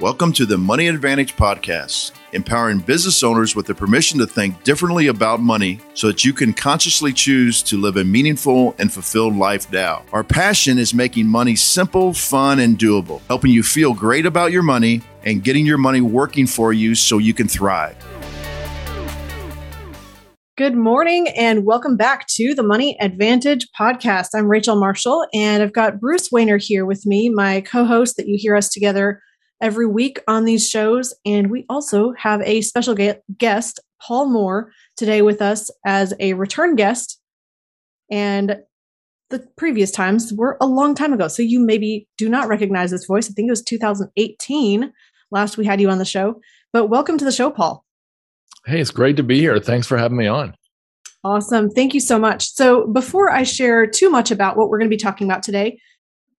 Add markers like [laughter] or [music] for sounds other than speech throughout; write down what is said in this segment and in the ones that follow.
Welcome to the Money Advantage Podcast, empowering business owners with the permission to think differently about money so that you can consciously choose to live a meaningful and fulfilled life now. Our passion is making money simple, fun, and doable, helping you feel great about your money and getting your money working for you so you can thrive. Good morning and welcome back to the Money Advantage podcast. I'm Rachel Marshall and I've got Bruce Wehner here with me, my co host that you hear us together every week on these shows. And we also have a special guest, Paul Moore, today with us as a return guest. And the previous times were a long time ago. So you maybe do not recognize this voice. I think it was 2018 last we had you on the show. But welcome to the show, Paul. Hey, it's great to be here. Thanks for having me on. Awesome. Thank you so much. So, before I share too much about what we're going to be talking about today,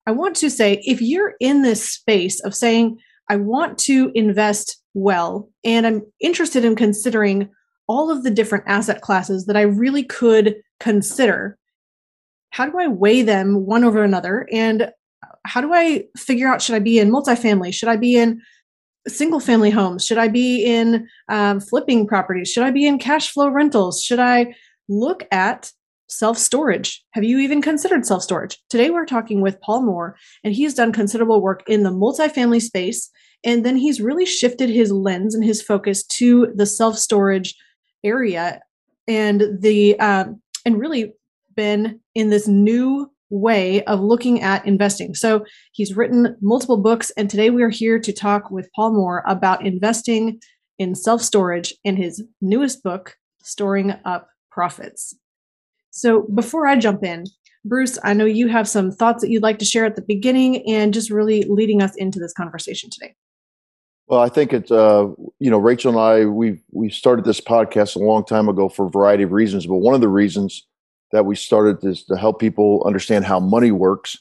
I want to say if you're in this space of saying, I want to invest well, and I'm interested in considering all of the different asset classes that I really could consider. How do I weigh them one over another? And how do I figure out should I be in multifamily? Should I be in single family homes? Should I be in um, flipping properties? Should I be in cash flow rentals? Should I look at self storage. Have you even considered self storage? Today, we're talking with Paul Moore, and he's done considerable work in the multifamily space. And then he's really shifted his lens and his focus to the self storage area and the um, and really been in this new way of looking at investing. So he's written multiple books, and today we are here to talk with Paul Moore about investing in self storage in his newest book, Storing Up Profits. So before I jump in, Bruce, I know you have some thoughts that you'd like to share at the beginning and just really leading us into this conversation today. Well, I think it's uh, you know Rachel and I we we started this podcast a long time ago for a variety of reasons, but one of the reasons that we started is to help people understand how money works,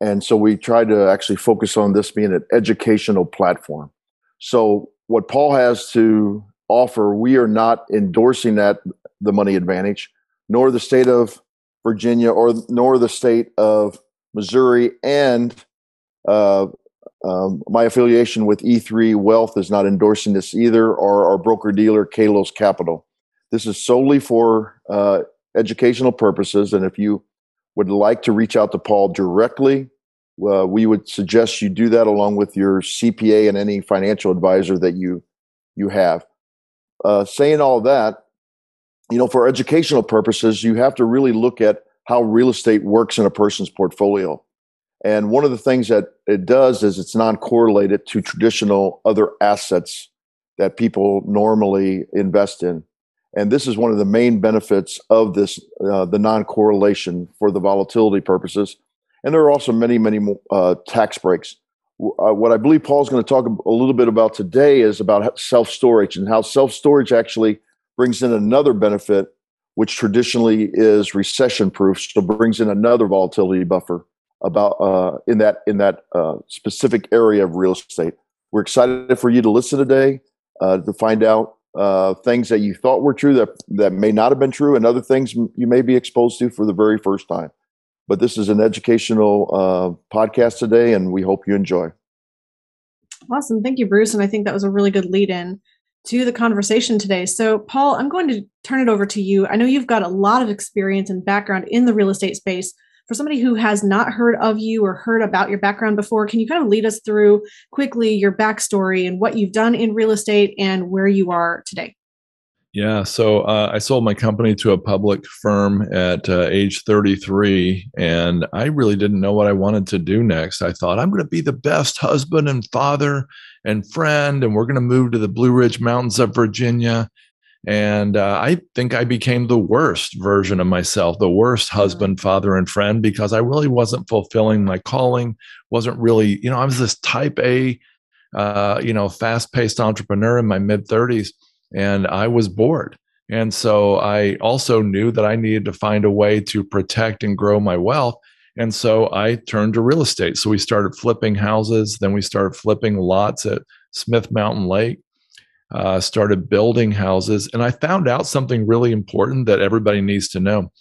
and so we tried to actually focus on this being an educational platform. So what Paul has to offer, we are not endorsing that the money advantage nor the state of Virginia or nor the state of Missouri, and uh, um, my affiliation with E3 Wealth is not endorsing this either, or our broker dealer Kalos Capital. This is solely for uh, educational purposes, and if you would like to reach out to Paul directly, uh, we would suggest you do that along with your CPA and any financial advisor that you you have. Uh, saying all that, you know, for educational purposes, you have to really look at how real estate works in a person's portfolio. And one of the things that it does is it's non correlated to traditional other assets that people normally invest in. And this is one of the main benefits of this, uh, the non correlation for the volatility purposes. And there are also many, many uh, tax breaks. Uh, what I believe Paul's going to talk a little bit about today is about self storage and how self storage actually brings in another benefit, which traditionally is recession proof. So brings in another volatility buffer about uh, in that in that uh, specific area of real estate. We're excited for you to listen today uh, to find out uh, things that you thought were true that that may not have been true, and other things you may be exposed to for the very first time. But this is an educational uh, podcast today, and we hope you enjoy. Awesome, thank you, Bruce. And I think that was a really good lead in to the conversation today. So, Paul, I'm going to turn it over to you. I know you've got a lot of experience and background in the real estate space. For somebody who has not heard of you or heard about your background before, can you kind of lead us through quickly your backstory and what you've done in real estate and where you are today? Yeah, so uh, I sold my company to a public firm at uh, age 33, and I really didn't know what I wanted to do next. I thought I'm going to be the best husband and father and friend, and we're going to move to the Blue Ridge Mountains of Virginia. And uh, I think I became the worst version of myself, the worst husband, father, and friend, because I really wasn't fulfilling my calling. wasn't really, you know, I was this type A, uh, you know, fast paced entrepreneur in my mid 30s and I was bored. And so I also knew that I needed to find a way to protect and grow my wealth. And so I turned to real estate. So we started flipping houses. Then we started flipping lots at Smith Mountain Lake, uh, started building houses. And I found out something really important that everybody needs to know.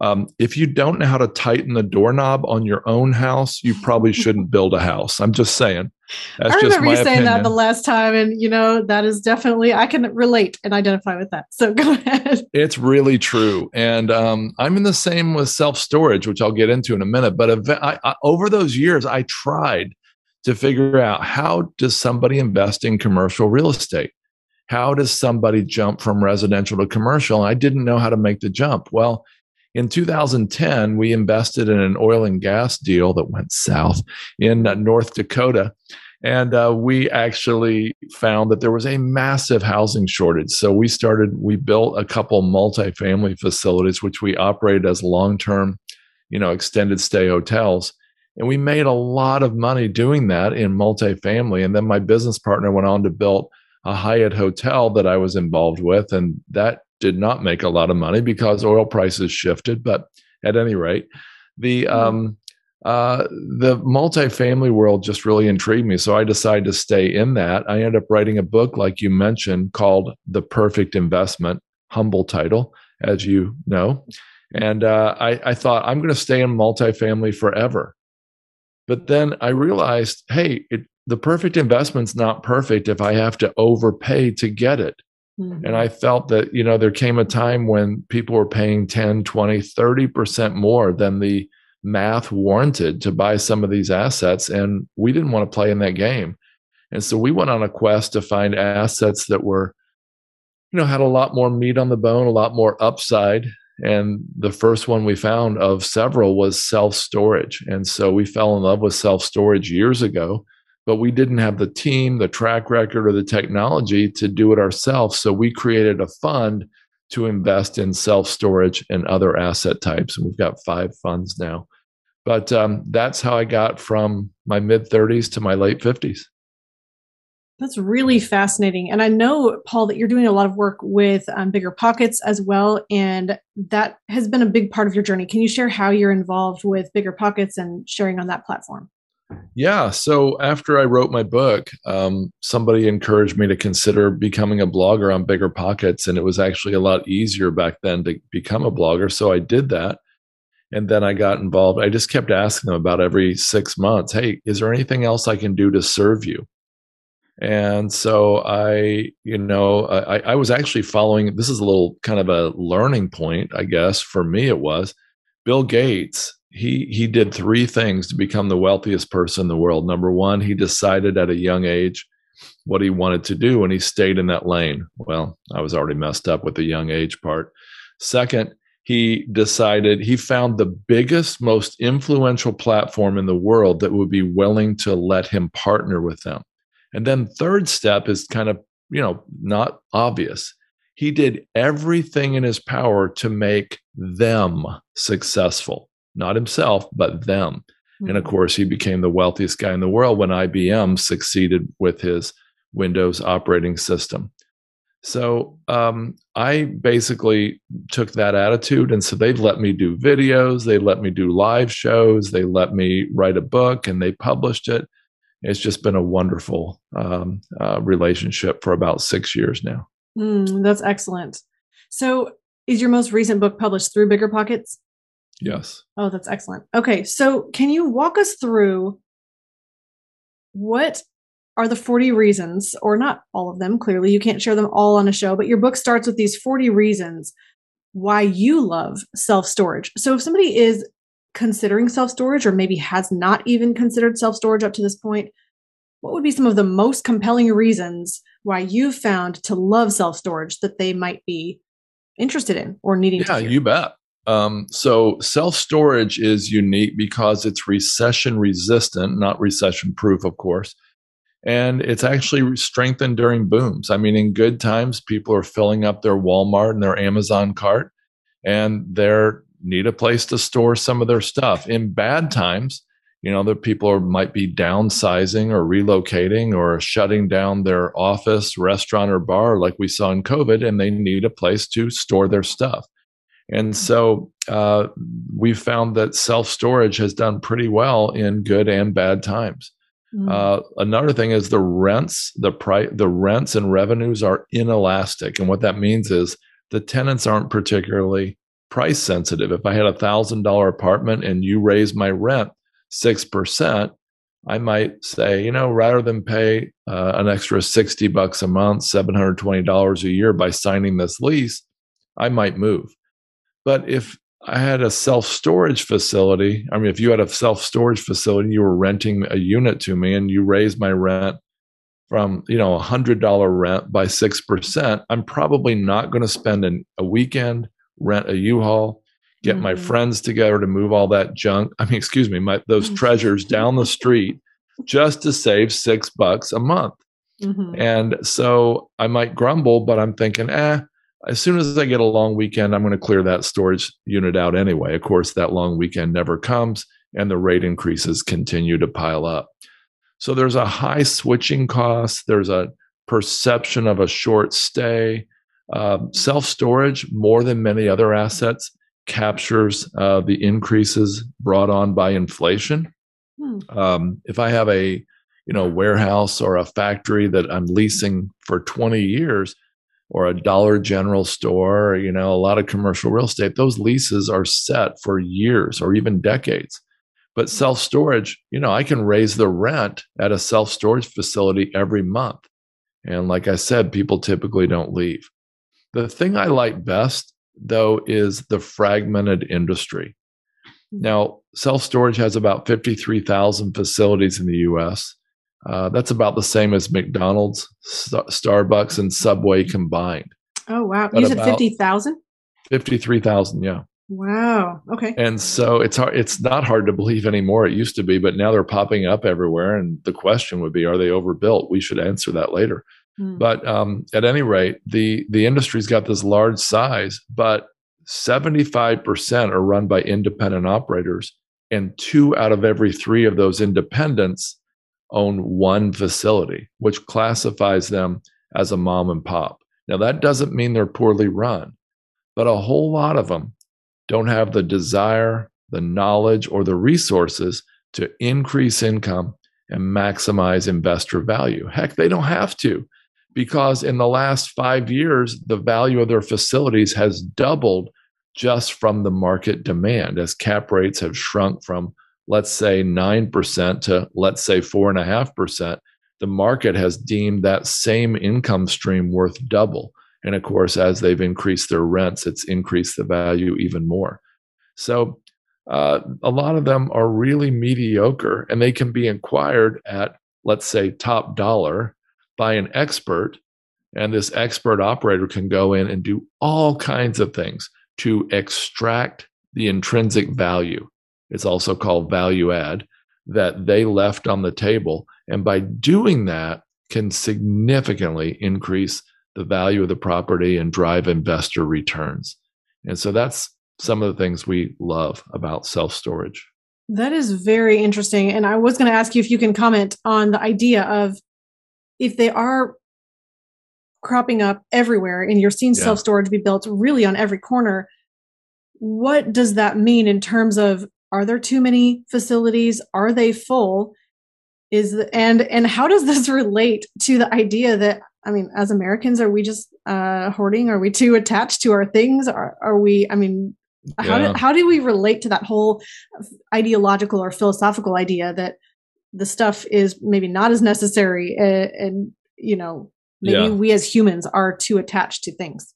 Um, if you don't know how to tighten the doorknob on your own house, you probably [laughs] shouldn't build a house. I'm just saying. That's I remember you saying opinion. that the last time, and you know that is definitely I can relate and identify with that. So [laughs] go ahead. It's really true, and um, I'm in the same with self storage, which I'll get into in a minute. But I, I, over those years, I tried to figure out how does somebody invest in commercial real estate. How does somebody jump from residential to commercial? And I didn't know how to make the jump. Well, in 2010, we invested in an oil and gas deal that went south in uh, North Dakota. And uh, we actually found that there was a massive housing shortage. So we started, we built a couple multifamily facilities, which we operated as long term, you know, extended stay hotels. And we made a lot of money doing that in multifamily. And then my business partner went on to build a Hyatt hotel that I was involved with. And that did not make a lot of money because oil prices shifted. But at any rate, the mm-hmm. um, uh, the multifamily world just really intrigued me. So I decided to stay in that. I ended up writing a book, like you mentioned, called The Perfect Investment, humble title, as you know. And uh, I, I thought, I'm going to stay in multifamily forever. But then I realized, hey, it, the perfect investment's not perfect if I have to overpay to get it. Mm-hmm. And I felt that, you know, there came a time when people were paying 10, 20, 30% more than the math warranted to buy some of these assets. And we didn't want to play in that game. And so we went on a quest to find assets that were, you know, had a lot more meat on the bone, a lot more upside. And the first one we found of several was self storage. And so we fell in love with self storage years ago but we didn't have the team, the track record, or the technology to do it ourselves. So we created a fund to invest in self storage and other asset types. And we've got five funds now. But um, that's how I got from my mid 30s to my late 50s. That's really fascinating. And I know, Paul, that you're doing a lot of work with um, Bigger Pockets as well. And that has been a big part of your journey. Can you share how you're involved with Bigger Pockets and sharing on that platform? Yeah. So after I wrote my book, um, somebody encouraged me to consider becoming a blogger on Bigger Pockets. And it was actually a lot easier back then to become a blogger. So I did that. And then I got involved. I just kept asking them about every six months hey, is there anything else I can do to serve you? And so I, you know, I, I was actually following this is a little kind of a learning point, I guess, for me, it was Bill Gates he he did three things to become the wealthiest person in the world. Number one, he decided at a young age what he wanted to do and he stayed in that lane. Well, I was already messed up with the young age part. Second, he decided he found the biggest, most influential platform in the world that would be willing to let him partner with them. And then third step is kind of, you know, not obvious. He did everything in his power to make them successful not himself, but them. Mm-hmm. And of mm-hmm. course, he became the wealthiest guy in the world when IBM succeeded with his Windows operating system. So um, I basically took that attitude. And so they let me do videos, they let me do live shows, they let me write a book, and they published it. It's just been a wonderful um, uh, relationship for about six years now. Mm, that's excellent. So, is your most recent book published through Bigger Pockets? Yes. Oh, that's excellent. Okay. So, can you walk us through what are the 40 reasons, or not all of them? Clearly, you can't share them all on a show, but your book starts with these 40 reasons why you love self storage. So, if somebody is considering self storage or maybe has not even considered self storage up to this point, what would be some of the most compelling reasons why you found to love self storage that they might be interested in or needing yeah, you bet. Um, so self storage is unique because it's recession resistant, not recession proof, of course. And it's actually strengthened during booms. I mean, in good times, people are filling up their Walmart and their Amazon cart, and they need a place to store some of their stuff. In bad times, you know, the people are, might be downsizing or relocating or shutting down their office, restaurant, or bar, like we saw in COVID, and they need a place to store their stuff. And so uh, we've found that self storage has done pretty well in good and bad times. Mm-hmm. Uh, another thing is the rents, the price, the rents and revenues are inelastic, and what that means is the tenants aren't particularly price sensitive. If I had a thousand dollar apartment and you raise my rent six percent, I might say, you know, rather than pay uh, an extra 60 bucks a month, $720 a year by signing this lease, I might move. But if I had a self storage facility, I mean, if you had a self storage facility, you were renting a unit to me and you raised my rent from, you know, a $100 rent by 6%, I'm probably not going to spend an, a weekend, rent a U-Haul, get mm-hmm. my friends together to move all that junk. I mean, excuse me, my those mm-hmm. treasures down the street just to save six bucks a month. Mm-hmm. And so I might grumble, but I'm thinking, eh, as soon as I get a long weekend, I'm going to clear that storage unit out anyway. Of course, that long weekend never comes and the rate increases continue to pile up. So there's a high switching cost, there's a perception of a short stay. Uh, Self storage, more than many other assets, captures uh, the increases brought on by inflation. Hmm. Um, if I have a you know warehouse or a factory that I'm leasing for 20 years, or a Dollar General store, you know, a lot of commercial real estate, those leases are set for years or even decades. But hmm. self storage, you know, I can raise the rent at a self storage facility every month. And like I said, people typically don't leave. The thing I like best though, is the fragmented industry. Hmm. Now, self storage has about 53,000 facilities in the US. Uh, that's about the same as McDonald's, St- Starbucks, and Subway combined. Oh, wow. But you said 50,000? 53,000, yeah. Wow. Okay. And so it's hard, it's not hard to believe anymore. It used to be, but now they're popping up everywhere. And the question would be, are they overbuilt? We should answer that later. Hmm. But um, at any rate, the the industry's got this large size, but 75% are run by independent operators, and two out of every three of those independents own one facility, which classifies them as a mom and pop. Now, that doesn't mean they're poorly run, but a whole lot of them don't have the desire, the knowledge, or the resources to increase income and maximize investor value. Heck, they don't have to because in the last five years, the value of their facilities has doubled just from the market demand as cap rates have shrunk from, let's say, 9% to, let's say, 4.5%. The market has deemed that same income stream worth double. And of course, as they've increased their rents, it's increased the value even more. So, uh, a lot of them are really mediocre and they can be acquired at, let's say, top dollar by an expert, and this expert operator can go in and do all kinds of things to extract the intrinsic value. It's also called value add that they left on the table. And by doing that, can significantly increase the value of the property and drive investor returns. And so that's some of the things we love about self storage. That is very interesting. And I was going to ask you if you can comment on the idea of if they are cropping up everywhere and you're seeing yeah. self storage be built really on every corner, what does that mean in terms of are there too many facilities? Are they full? Is the, and and how does this [laughs] relate to the idea that I mean, as Americans, are we just uh, hoarding? Are we too attached to our things? Are are we? I mean, how yeah. do how do we relate to that whole ideological or philosophical idea that the stuff is maybe not as necessary and, and you know maybe yeah. we as humans are too attached to things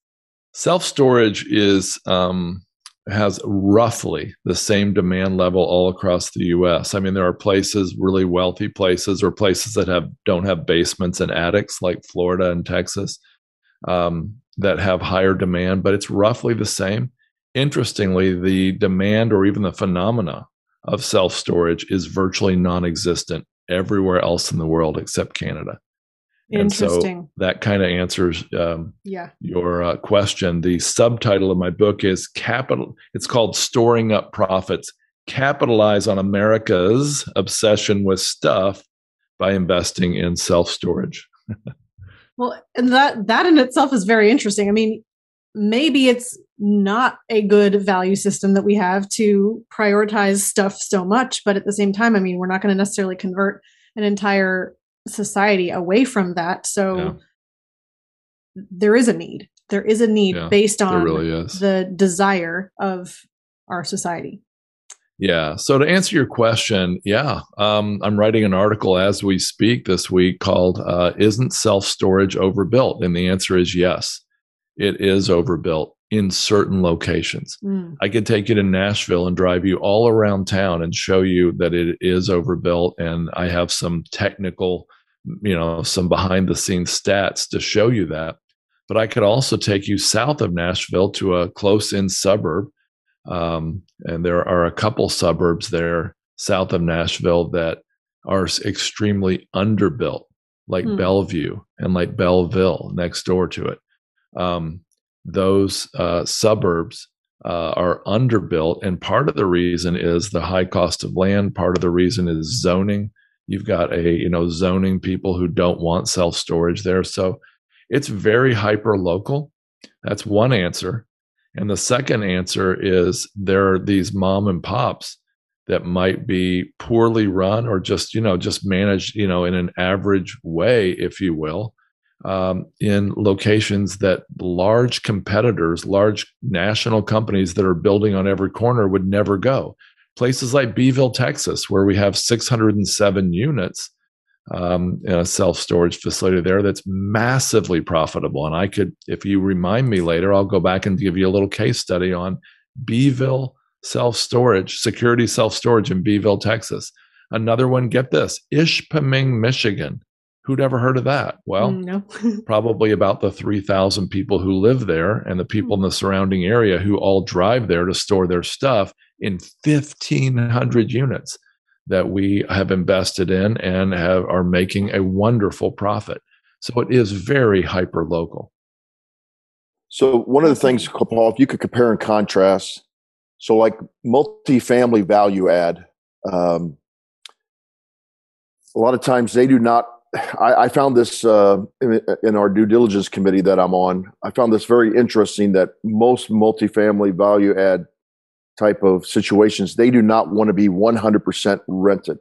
self storage is um has roughly the same demand level all across the US. I mean there are places really wealthy places or places that have don't have basements and attics like Florida and Texas um, that have higher demand but it's roughly the same. Interestingly the demand or even the phenomena of self storage is virtually non existent everywhere else in the world except Canada. Interesting. And so that kind of answers um, yeah. your uh, question. The subtitle of my book is Capital, it's called Storing Up Profits Capitalize on America's Obsession with Stuff by Investing in Self Storage. [laughs] well, and that, that in itself is very interesting. I mean, maybe it's not a good value system that we have to prioritize stuff so much but at the same time i mean we're not going to necessarily convert an entire society away from that so yeah. there is a need There is a need Yeah, based on really the desire of our society. Yeah. So to answer your question, yeah, um, I'm writing an article as we speak this week called uh, "Isn't Self Storage Overbuilt?" And the answer is yes, it is overbuilt in certain locations. Mm. I could take you to Nashville and drive you all around town and show you that it is overbuilt. And I have some technical, you know, some behind the scenes stats to show you that. But I could also take you south of Nashville to a close in suburb. Um, and there are a couple suburbs there south of Nashville that are extremely underbuilt, like Hmm. Bellevue and like Belleville next door to it. Um, those uh, suburbs uh, are underbuilt, and part of the reason is the high cost of land. Part of the reason is zoning. You've got a you know zoning people who don't want self storage there, so it's very hyper local. That's one answer. And the second answer is there are these mom and pops that might be poorly run or just you know just managed you know in an average way, if you will um, in locations that large competitors, large national companies that are building on every corner would never go. Places like Beeville, Texas, where we have 607 units um, in a self storage facility there that's massively profitable. And I could, if you remind me later, I'll go back and give you a little case study on Beeville self storage, security self storage in Beeville, Texas. Another one, get this Ishpeming, Michigan. Who'd ever heard of that? Well, Mm, no. [laughs] probably about the 3,000 people who live there and the people in the surrounding area who all drive there to store their stuff in 1,500 units that we have invested in and have are making a wonderful profit. So it is very hyper local. So one of the things, Paul, if you could compare and contrast, so like multifamily value add, um, a lot of times they do not. I, I found this uh, in, in our due diligence committee that I'm on. I found this very interesting that most multifamily value add type of situations they do not want to be 100% rented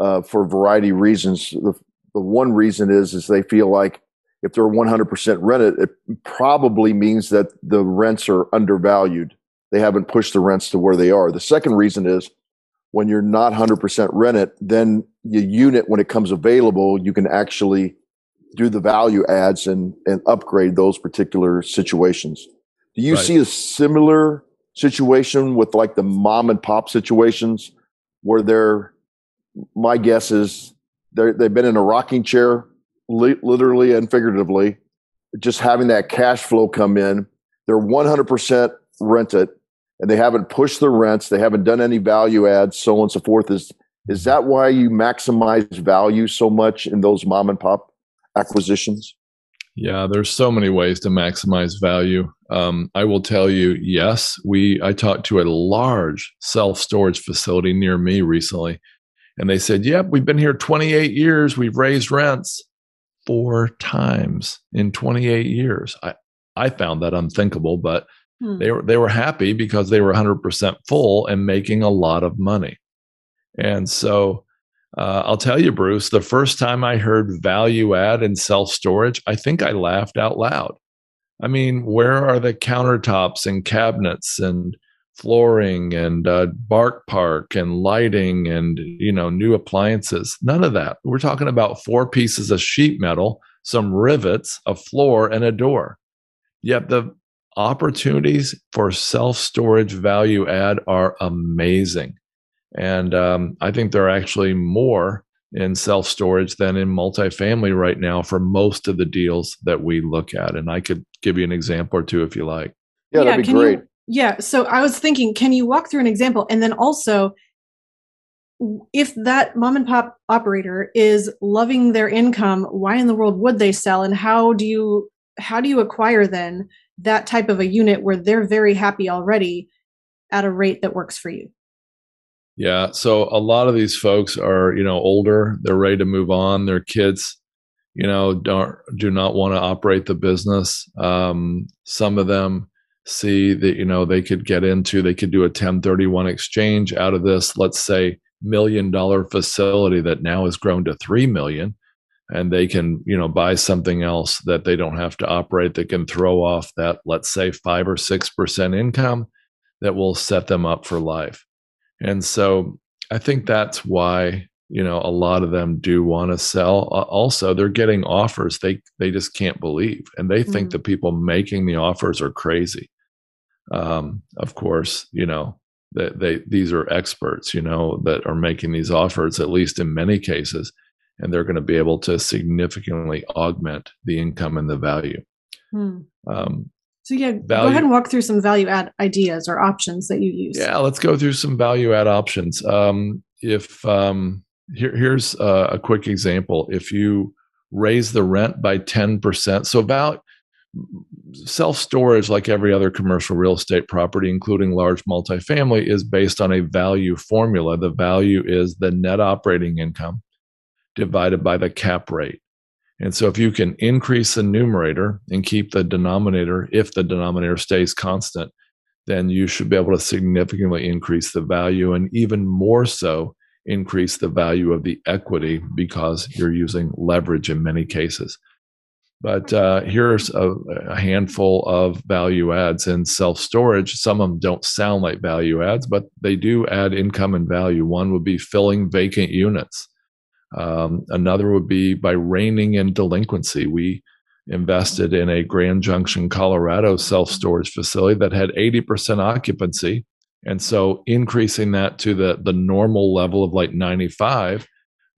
uh, for a variety of reasons. The, the one reason is is they feel like if they're 100% rented, it probably means that the rents are undervalued. They haven't pushed the rents to where they are. The second reason is when you're not 100% rented, then the unit, when it comes available, you can actually do the value adds and, and upgrade those particular situations. Do you Right. see a similar situation with like the mom and pop situations where they're, my guess is they're, they've been in a rocking chair, li- literally and figuratively, just having that cash flow come in. They're 100% rented and they haven't pushed the rents. They haven't done any value adds, so on and so forth. Is, is that why you maximize value so much in those mom and pop acquisitions? Yeah, there's so many ways to maximize value. Um, I will tell you, yes, we. I talked to a large self storage facility near me recently, and they said, "Yep, we've been here 28 years. We've raised rents four times in 28 years." I I found that unthinkable, but Hmm. they were they were happy because they were 100% full and making a lot of money. And so uh, I'll tell you, Bruce, the first time I heard value add and self storage, I think I laughed out loud. I mean, where are the countertops and cabinets and flooring and uh, bark park and lighting and you know new appliances? None of that. We're talking about four pieces of sheet metal, some rivets, a floor, and a door. Yet the opportunities for self storage value add are amazing. And um, I think there are actually more in self storage than in multifamily right now for most of the deals that we look at. And I could give you an example or two if you like. Yeah, that'd be can great. You, yeah. So I was thinking, can you walk through an example? And then also, if that mom and pop operator is loving their income, why in the world would they sell? And how do you how do you acquire then that type of a unit where they're very happy already at a rate that works for you? Yeah. So a lot of these folks are, you know, older. They're ready to move on. Their kids, you know, don't do not want to operate the business. Um, some of them see that, you know, they could get into, they could do a 1031 exchange out of this, let's say, million dollar facility that now has grown to three million. And they can you know buy something else that they don't have to operate that can throw off that let's say 5 or 6% income that will set them up for life. And so i think that's why you know a lot of them do want to sell also they're getting offers they they just can't believe and they think mm. the people making the offers are crazy. Um, of course you know that they, they these are experts you know that are making these offers at least in many cases and they're going to be able to significantly augment the income and the value. Hmm. Um, so yeah, value, go ahead and walk through some value add ideas or options that you use. Yeah, let's go through some value add options. Um, if um, here, here's a, a quick example, if you raise the rent by ten percent, so about self storage, like every other commercial real estate property, including large multifamily, is based on a value formula. The value is the net operating income divided by the cap rate. And so if you can increase the numerator and keep the denominator, if the denominator stays constant, then you should be able to significantly increase the value and even more so increase the value of the equity because you're using leverage in many cases. But uh, here's a, a, handful of value adds in self storage. Some of them don't sound like value adds, but they do add income and value. One would be filling vacant units. Um, another would be by reining in delinquency. We invested in a Grand Junction, Colorado self storage facility that had 80% occupancy. And so increasing that to the, the normal level of like 95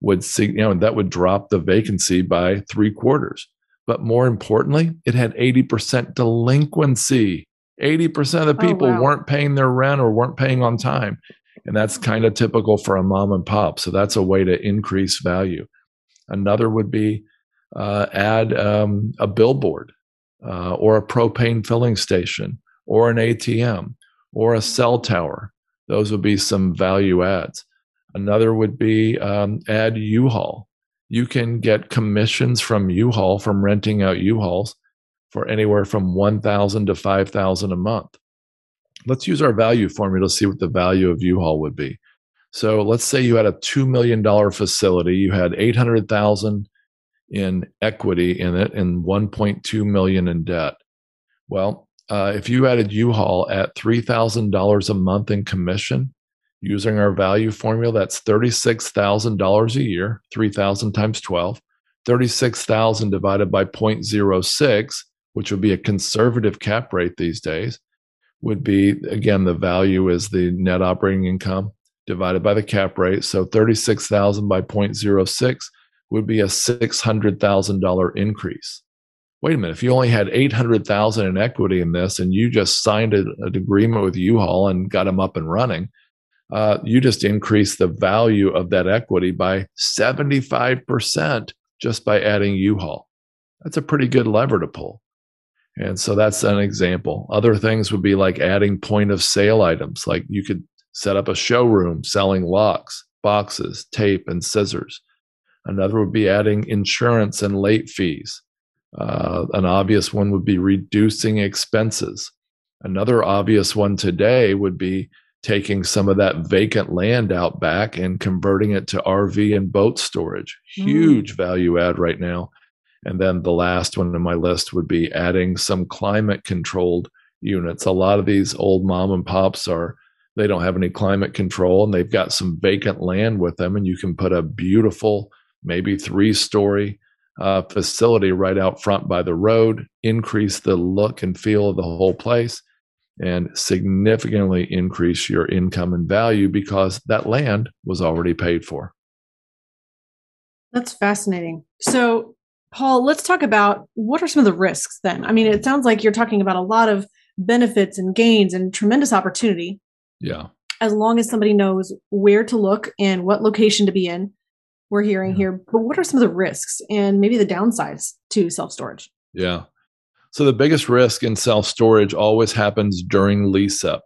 would see, you know, that would drop the vacancy by three quarters. But more importantly, it had 80% delinquency. 80% of the oh, people oh, wow. weren't paying their rent or weren't paying on time. And that's kind of typical for a mom and pop. So that's a way to increase value. Another would be uh, add um, a billboard uh, or a propane filling station or an ATM or a cell tower. Those would be some value adds. Another would be um, add U-Haul. You can get commissions from U-Haul from renting out U-Hauls for anywhere from 1000 to 5000 a month let's use our value formula to see what the value of U-Haul would be. So let's say you had a $2 million facility, you had 800,000 in equity in it and 1.2 million in debt. Well, uh, if you added U-Haul at $3,000 a month in commission, using our value formula, that's $36,000 a year, 3,000 times 12, 36,000 divided by 0.06, which would be a conservative cap rate these days would be again the value is the net operating income divided by the cap rate. So 36,000 by 0.06 would be a $600,000 increase. Wait a minute, if you only had 800,000 in equity in this and you just signed a, an agreement with U-Haul and got them up and running, uh, you just increased the value of that equity by 75% just by adding U-Haul. That's a pretty good lever to pull. And so that's an example. Other things would be like adding point of sale items, like you could set up a showroom selling locks, boxes, tape, and scissors. Another would be adding insurance and late fees. Uh, an obvious one would be reducing expenses. Another obvious one today would be taking some of that vacant land out back and converting it to RV and boat storage. Mm. Huge mm. value add right now and then the last one in my list would be adding some climate controlled units. A lot of these old mom and pops are, they don't have any climate control and they've got some vacant land with them. And you can put a beautiful, maybe three story uh, facility right out front by the road, increase the look and feel of the whole place, and significantly increase your income and value because that land was already paid for. That's fascinating. So, Paul, let's talk about what are some of the risks then? I mean, it sounds like you're talking about a lot of benefits and gains and tremendous opportunity. Yeah. As long as somebody knows where to look and what location to be in, we're hearing yeah. here. But what are some of the risks and maybe the downsides to self storage? Yeah. So the biggest risk in self storage always happens during lease up.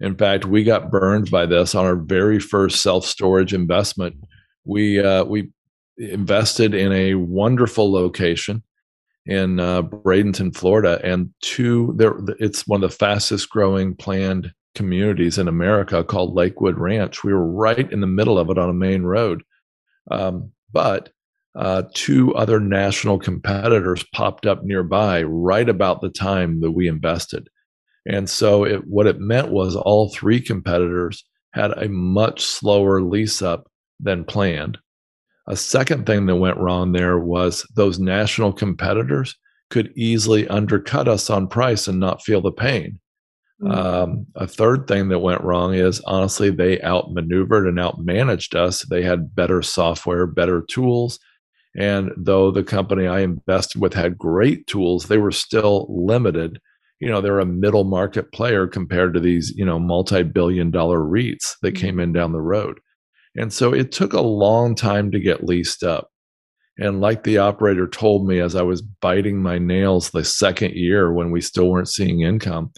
In fact, we got burned by this on our very first self storage investment. We uh, we invested in a wonderful location in uh, Bradenton, Florida, and two there. It's one of the fastest growing planned communities in America called Lakewood Ranch. We were right in the middle of it on a main road, um, but uh, two other national competitors popped up nearby right about the time that we invested. And so it, what it meant was all three competitors had a much slower lease up than planned. A second thing that went wrong there was those national competitors could easily undercut us on price and not feel the pain. Mm-hmm. Um, a third thing that went wrong is honestly, they outmaneuvered and outmanaged us. They had better software, better tools. And though the company I invested with had great tools, they were still limited. You know, they're a middle market player compared to these, you know, multi billion dollar REITs that mm-hmm. came in down the road. And so it took a long time to get leased up. And like the operator told me as I was biting my nails the second year when we still weren't seeing income,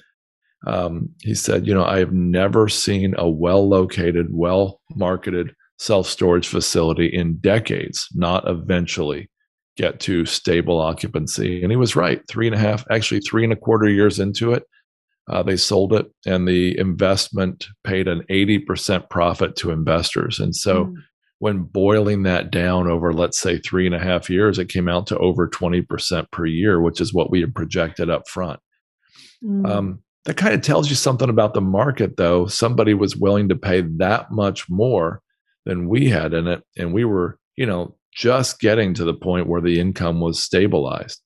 um, he said, You know, I have never seen a well located, well marketed self storage facility in decades not eventually get to stable occupancy. And he was right. Three and a half, actually, three and a quarter years into it, uh, they sold it, and the investment paid an 80% profit to investors. And so, mm. when boiling that down over, let's say, three and a half years, it came out to over 20% per year, which is what we had projected up front. Mm. Um, that kind of tells you something about the market, though. Somebody was willing to pay that much more than we had in it. And we were, you know, just getting to the point where the income was stabilized.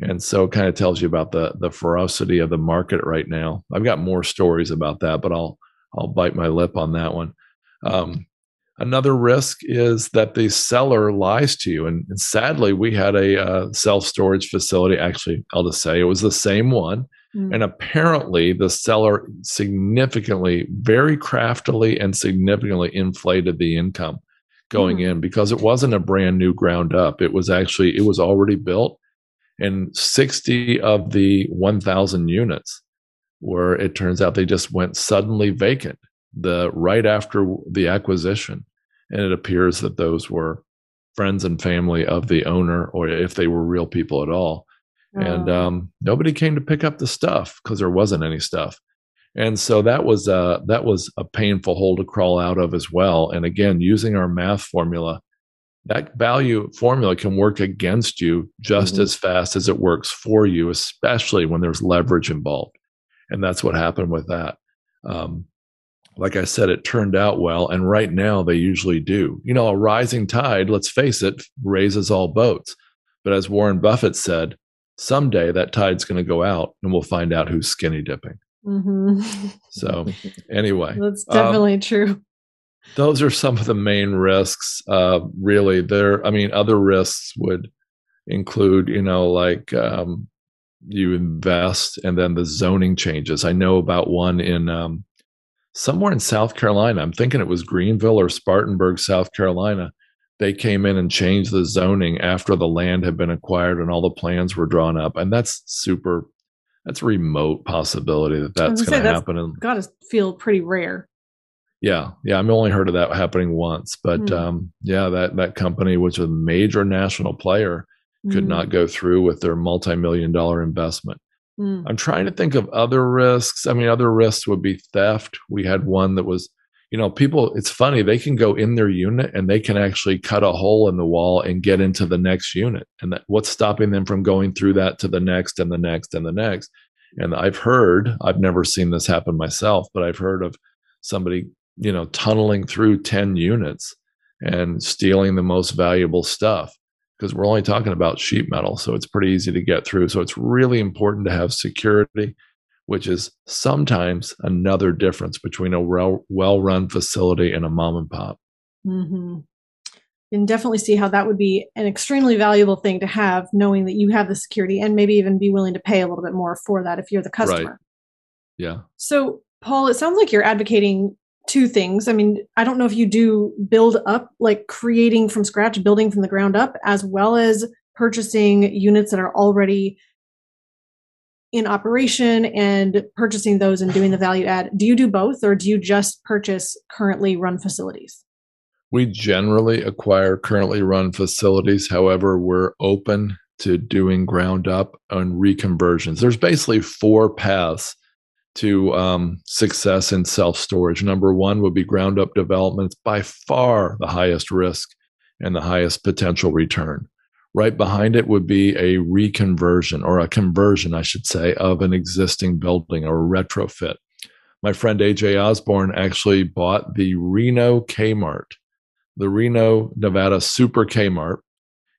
And so it kind of tells you about the the ferocity of the market right now. I've got more stories about that, but I'll I'll bite my lip on that one. Um, another risk is that the seller lies to you, and, and sadly, we had a uh, self storage facility. Actually, I'll just say it was the same one Mm. And apparently, the seller significantly, very craftily, and significantly inflated the income going mm. in because it wasn't a brand new ground up. It was actually, it was already built. And 60 of the 1,000 units where it turns out they just went suddenly vacant the right after the acquisition. And it appears that those were friends and family of the owner, or if they were real people at all and oh. um, nobody came to pick up the stuff because there wasn't any stuff and so that was uh, that was a painful hole to crawl out of as well and again using our math formula that value formula can work against you just mm-hmm. as fast as it works for you especially when there's leverage involved and that's what happened with that um, like i said it turned out well and right now they usually do you know a rising tide let's face it raises all boats but as warren buffett said someday that tide's going to go out and we'll find out who's skinny dipping. Mm-hmm. So, [laughs] anyway, that's definitely um, true. Those are some of the main risks. Uh, really, there. I mean, other risks would include, you know, like um, you invest and then the zoning changes. I know about one in um, somewhere in South Carolina. I'm thinking it was Greenville or Spartanburg, South Carolina they came in and changed the zoning after the land had been acquired and all the plans were drawn up and that's super that's a remote possibility that that's going to happen and got to feel pretty rare yeah yeah i've only heard of that happening once but mm. um, yeah that that company which is a major national player could mm. not go through with their multi-million dollar investment mm. i'm trying to think of other risks i mean other risks would be theft we had one that was you know, people, it's funny, they can go in their unit and they can actually cut a hole in the wall and get into the next unit. And that, what's stopping them from going through that to the next and the next and the next? And I've heard, I've never seen this happen myself, but I've heard of somebody, you know, tunneling through 10 units and stealing the most valuable stuff because we're only talking about sheet metal. So it's pretty easy to get through. So it's really important to have security which is sometimes another difference between a well run facility and a mom and pop. Mm-hmm. And definitely see how that would be an extremely valuable thing to have, knowing that you have the security and maybe even be willing to pay a little bit more for that if you're the customer. Right. Yeah. So, Paul, it sounds like you're advocating two things. I mean, I don't know if you do build up, like creating from scratch, building from the ground up, as well as purchasing units that are already in operation and purchasing those and doing the [laughs] value add. Do you do both or do you just purchase currently run facilities? We generally acquire currently run facilities. However, we're open to doing ground up and reconversions. There's basically four paths to um, success in self storage. Number one would be ground up development. By far the highest risk and the highest potential return. Right behind it would be a reconversion or a conversion, I should say, of an existing building or a retrofit. My friend AJ Osborne actually bought the Reno Kmart, the Reno, Nevada Super Kmart.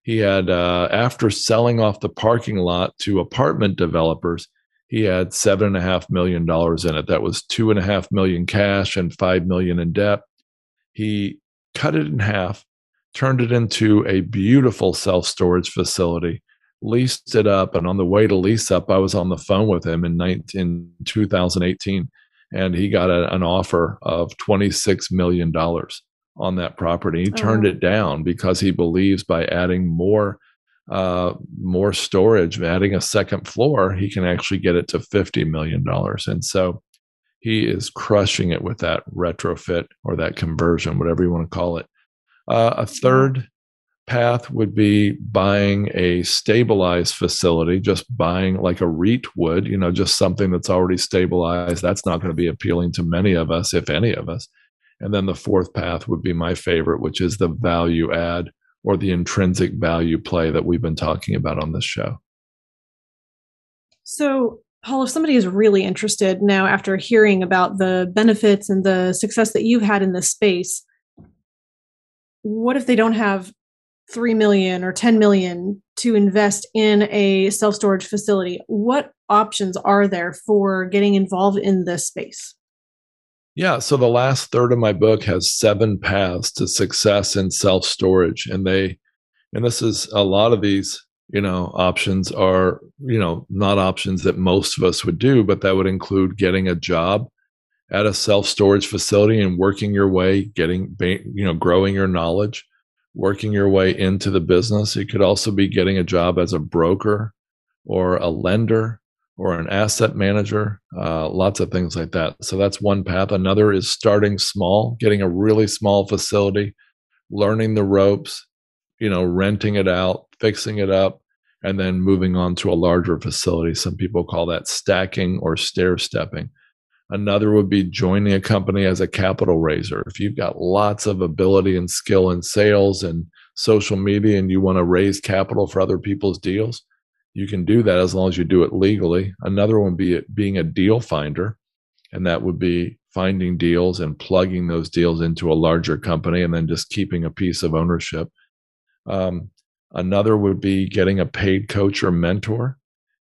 He had, uh, after selling off the parking lot to apartment developers, he had seven and a half million dollars in it. That was two and a half million cash and five million in debt. He cut it in half turned it into a beautiful self storage facility, leased it up. And on the way to lease up, I was on the phone with him in, 19, in 2018, and he got a, an offer of $26 million on that property. He turned oh. it down because he believes by adding more uh, more storage, adding a second floor, he can actually get it to $50 million. And so he is crushing it with that retrofit or that conversion, whatever you want to call it. Uh, a third path would be buying a stabilized facility, just buying like a REIT would, you know, just something that's already stabilized. That's not going to be appealing to many of us, if any of us. And then the fourth path would be my favorite, which is the value add or the intrinsic value play that we've been talking about on this show. So, Paul, if somebody is really interested now after hearing about the benefits and the success that you've had in this space, what if they don't have 3 million or 10 million to invest in a self storage facility? What options are there for getting involved in this space? Yeah, so the last third of my book has seven paths to success in self storage and they and this is a lot of these, you know, options are, you know, not options that most of us would do, but that would include getting a job at a self storage facility and working your way, getting, you know, growing your knowledge, working your way into the business. It could also be getting a job as a broker or a lender or an asset manager, uh, lots of things like that. So that's one path. Another is starting small, getting a really small facility, learning the ropes, you know, renting it out, fixing it up, and then moving on to a larger facility. Some people call that stacking or stair stepping. Another would be joining a company as a capital raiser. If you've got lots of ability and skill in sales and social media and you want to raise capital for other people's deals, you can do that as long as you do it legally. Another one would be being a deal finder, and that would be finding deals and plugging those deals into a larger company and then just keeping a piece of ownership. Um, another would be getting a paid coach or mentor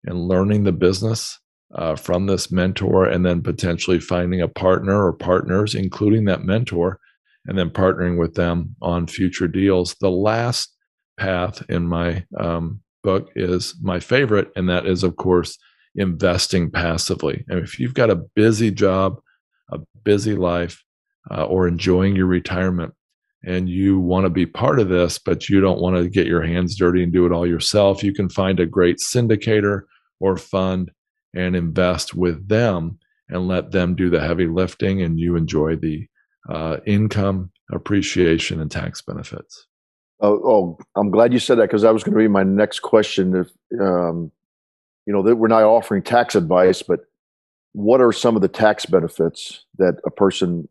and learning the business uh, from this mentor and then potentially finding a partner or partners, including that mentor, and then partnering with them on future deals. The last path in my um, book is my favorite, and that is, of course, investing passively. And if you've got a busy job, a busy life, uh, or enjoying your retirement, and you want to be part of this, but you don't want to get your hands dirty and do it all yourself, you can find a great syndicator or fund and invest with them and let them do the heavy lifting and you enjoy the uh, income appreciation and tax benefits oh, oh i'm glad you said that because that was going to be my next question if um, you know that we're not offering tax advice but what are some of the tax benefits that a person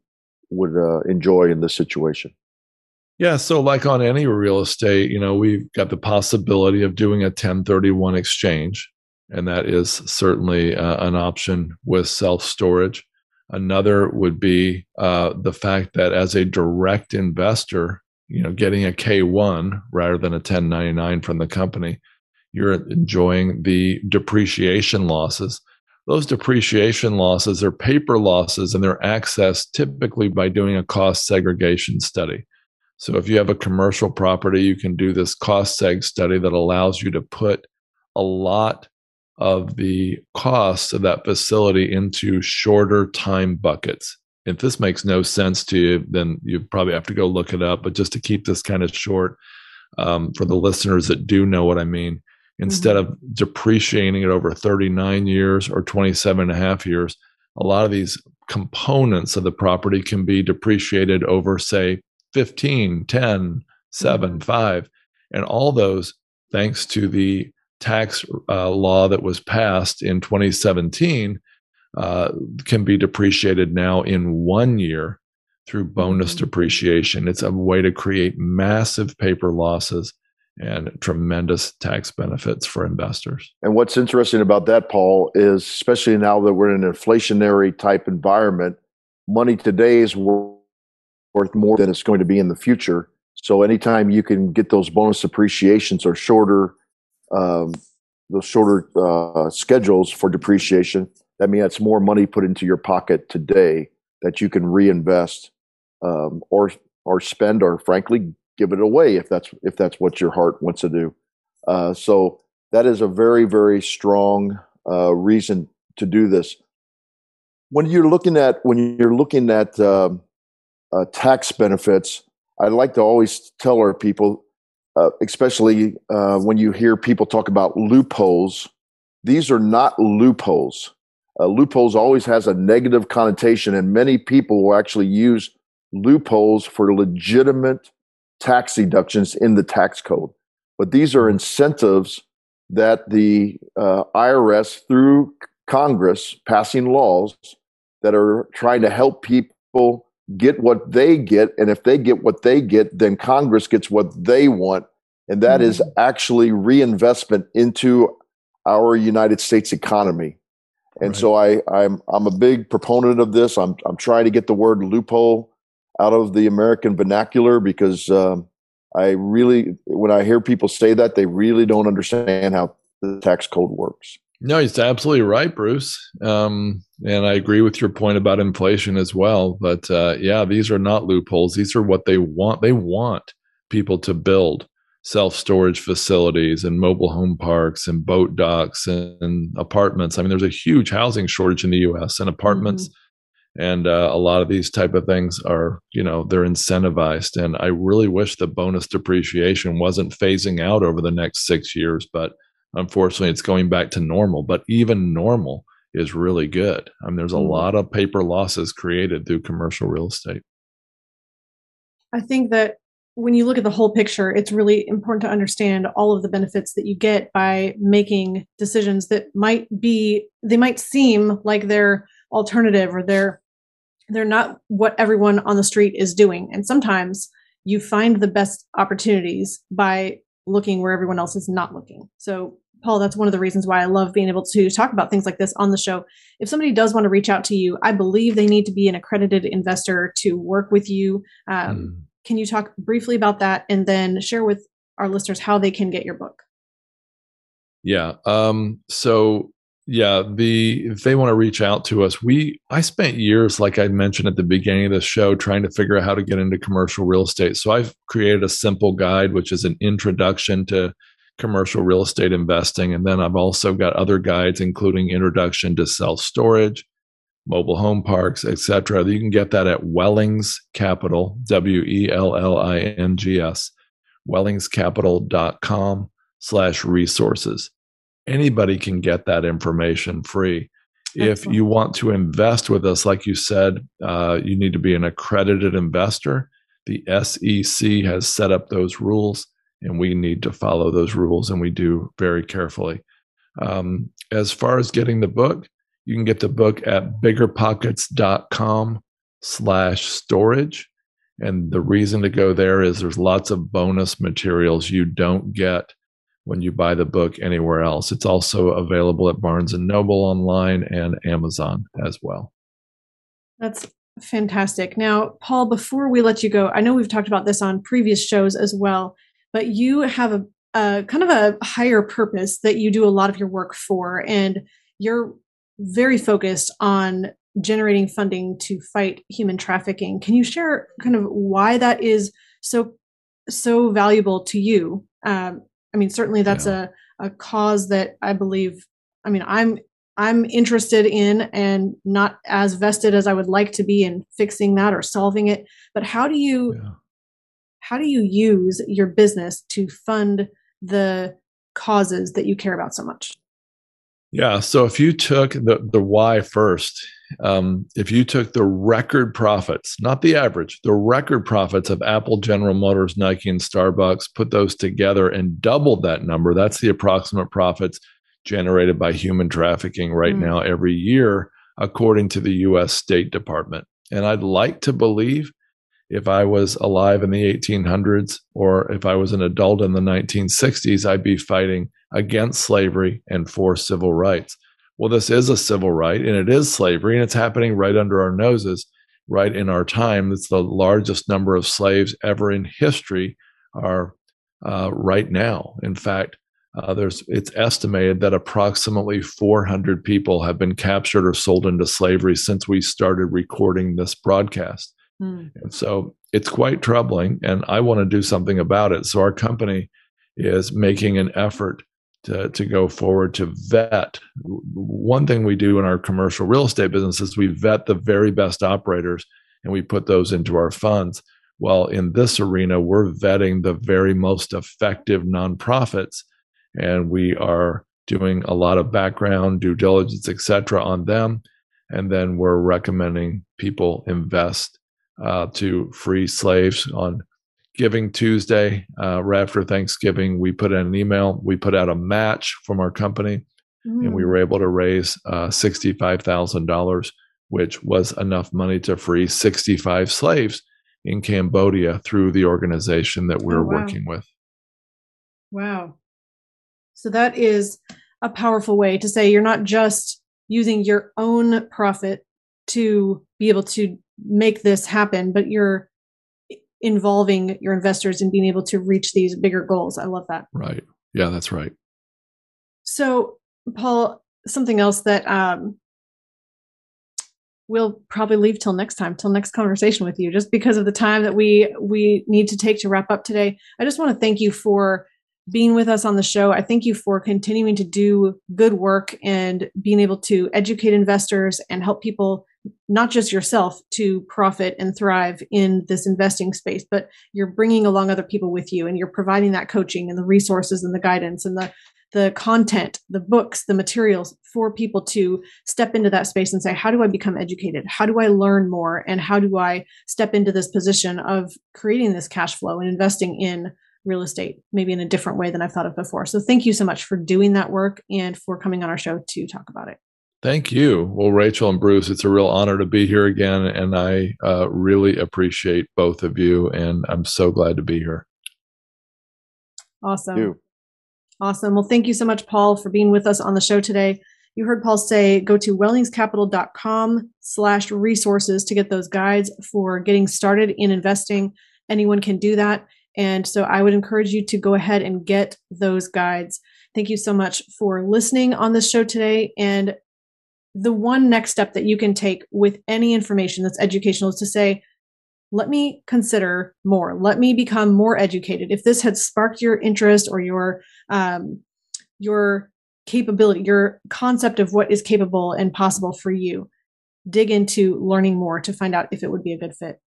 would uh, enjoy in this situation yeah, so like on any real estate, you know, we've got the possibility of doing a 1031 exchange and that is certainly uh, an option with self storage. Another would be uh, the fact that as a direct investor, you know, getting a K1 rather than a 1099 from the company, you're enjoying the depreciation losses. Those depreciation losses are paper losses and they're accessed typically by doing a cost segregation study. So if you have a commercial property, you can do this cost seg study that allows you to put a lot of the costs of that facility into shorter time buckets. If this makes no sense to you, then you probably have to go look it up. But just to keep this kind of short um, for the listeners that do know what I mean, instead mm-hmm. of depreciating it over 39 years or 27 and a half years, a lot of these components of the property can be depreciated over, say, 15, 10, 7, mm-hmm. 5. And all those, thanks to the tax uh, law that was passed in 2017 uh, can be depreciated now in one year through bonus Mm-hmm. depreciation. It's a way to create massive paper losses and tremendous tax benefits for investors. And what's interesting about that, Paul, is especially now that we're in an inflationary type environment, money today is worth more than it's going to be in the future. So anytime you can get those bonus depreciations or shorter, um, those shorter uh, schedules for depreciation, that means that's more money put into your pocket today that you can reinvest um, or or spend or frankly give it away if that's if that's what your heart wants to do. Uh, so that is a very very strong uh, reason to do this. When you're looking at when you're looking at um uh, tax benefits, I like to always tell our people, uh, especially uh, when you hear people talk about loopholes, these are not loopholes. Uh, loopholes always has a negative connotation, and many people will actually use loopholes for legitimate tax deductions in the tax code. But these are incentives that the uh, IRS, through Congress, passing laws that are trying to help people get what they get. And if they get what they get, then Congress gets what they want. And that mm-hmm. is actually reinvestment into our United States economy. And right. so I, I'm I'm a big proponent of this. I'm I'm trying to get the word loophole out of the American vernacular because um, I really, when I hear people say that, they really don't understand how the tax code works. No, he's absolutely right, Bruce. Um, and I agree with your point about inflation as well. But uh, yeah, these are not loopholes. These are what they want. They want people to build self storage facilities and mobile home parks and boat docks and, and, apartments. I mean, there's a huge housing shortage in the U.S. and apartments. Mm-hmm and uh, a lot of these type of things are you know they're incentivized and i really wish the bonus depreciation wasn't phasing out over the next six years but unfortunately it's going back to normal but even normal is really good i mean there's a lot of paper losses created through commercial real estate i think that when you look at the whole picture it's really important to understand all of the benefits that you get by making decisions that might be they might seem like they're alternative or they're they're not what everyone on the street is doing. And sometimes you find the best opportunities by looking where everyone else is not looking. So, Paul, that's one of the reasons why I love being able to talk about things like this on the show. If somebody does want to reach out to you, I believe they need to be an accredited investor to work with you. Um, mm. Can you talk briefly about that and then share with our listeners how they can get your book? Yeah. Um, so yeah the if they want to reach out to us we i spent years like i mentioned at the beginning of the show trying to figure out how to get into commercial real estate so i've created a simple guide which is an introduction to commercial real estate investing and then i've also got other guides including introduction to self storage mobile home parks etc you can get that at wellings capital w-e-l-l-i-n-g-s wellingscapital.com slash resources anybody can get that information free. Excellent. If you want to invest with us, like you said, uh, you need to be an accredited investor. The SEC has set up those rules, and we need to follow those rules, and we do very carefully. Um, as far as getting the book, you can get the book at biggerpockets.com slash storage. And the reason to go there is there's lots of bonus materials you don't get when you buy the book anywhere else. It's also available at Barnes and Noble online and Amazon as well. That's fantastic. Now, Paul, before we let you go, I know we've talked about this on previous shows as well, but you have a, a kind of a higher purpose that you do a lot of your work for, and you're very focused on generating funding to fight human trafficking. Can you share kind of why that is so so valuable to you um, I mean, certainly that's yeah. a, a cause that I believe, I mean, I'm I'm interested in and not as vested as I would like to be in fixing that or solving it. But how do you yeah. how do you use your business to fund the causes that you care about so much? Yeah. So if you took the the why first, um, if you took the record profits, not the average, the record profits of Apple, General Motors, Nike, and Starbucks, put those together and doubled that number, that's the approximate profits generated by human trafficking right mm. now every year, according to the US State Department. And I'd like to believe if I was alive in the 1800s or if I was an adult in the 1960s, I'd be fighting against slavery and for civil rights. Well, this is a civil right and it is slavery and it's happening right under our noses, right in our time. It's the largest number of slaves ever in history are uh, right now. In fact, uh, there's it's estimated that approximately 400 people have been captured or sold into slavery since we started recording this broadcast. Mm. And so it's quite troubling, and I want to do something about it. So our company is making an effort to, to go forward to vet. One thing we do in our commercial real estate business is we vet the very best operators and we put those into our funds. Well, in this arena, we're vetting the very most effective nonprofits and we are doing a lot of background due diligence et cetera on them and then we're recommending people invest uh, to free slaves on giving tuesday uh, right after thanksgiving we put out an email we put out a match from our company mm. and we mm. were able to raise uh, $65000 which was enough money to free 65 slaves in cambodia through the organization that we're oh, wow. working with wow so that is a powerful way to say you're not just using your own profit to be able to make this happen, but you're involving your investors in being able to reach these bigger goals. I love that. Right. Yeah, that's right. So, Paul, something else that um, we'll probably leave till next time, till next conversation with you, just because of the time that we we need to take to wrap up today. I just want to thank you for being with us on the show. I thank you for continuing to do good work and being able to educate investors and help people, not just yourself, to profit and thrive in this investing space, but you're bringing along other people with you and you're providing that coaching and the resources and the guidance and the the content, the books, the materials for people to step into that space and say, how do I become educated? How do I learn more? And how do I step into this position of creating this cash flow and investing in real estate, maybe in a different way than I've thought of before. So thank you so much for doing that work and for coming on our show to talk about it. Thank you. Well, Rachel and Bruce, it's a real honor to be here again. And I uh, really appreciate both of you. And I'm so glad to be here. Awesome. Awesome. Well, thank you so much, Paul, for being with us on the show today. You heard Paul say go to wellingscapital.com slash resources to get those guides for getting started in investing. Anyone can do that. And so I would encourage you to go ahead and get those guides. Thank you so much for listening on this show today. And the one next step that you can take with any information that's educational is to say, let me consider more. Let me become more educated. If this had sparked your interest or your um, your capability, your concept of what is capable and possible for you, dig into learning more to find out if it would be a good fit.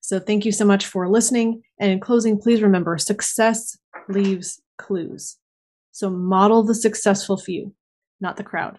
So thank you so much for listening. And in closing, please remember success leaves clues. So model the successful few, not the crowd,